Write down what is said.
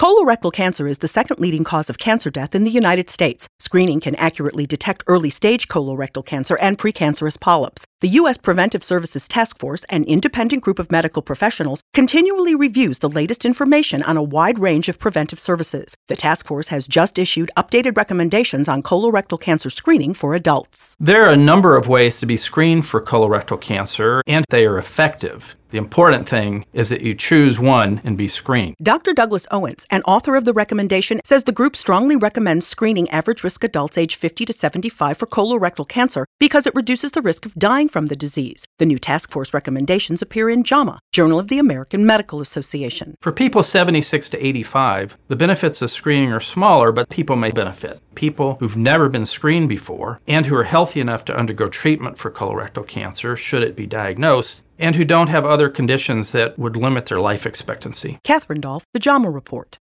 Colorectal cancer is the second leading cause of cancer death in the United States. Screening can accurately detect early stage colorectal cancer and precancerous polyps. The U.S. Preventive Services Task Force, an independent group of medical professionals, continually reviews the latest information on a wide range of preventive services. The task force has just issued updated recommendations on colorectal cancer screening for adults. There are a number of ways to be screened for colorectal cancer, and they are effective. The important thing is that you choose one and be screened. Dr. Douglas Owens, an author of the recommendation, says the group strongly recommends screening average risk adults age 50 to 75 for colorectal cancer because it reduces the risk of dying from the disease. The new task force recommendations appear in JAMA, Journal of the American Medical Association. For people 76 to 85, the benefits of screening are smaller, but people may benefit. People who've never been screened before and who are healthy enough to undergo treatment for colorectal cancer, should it be diagnosed, and who don't have other conditions that would limit their life expectancy. Catherine Dolph, The JAMA Report.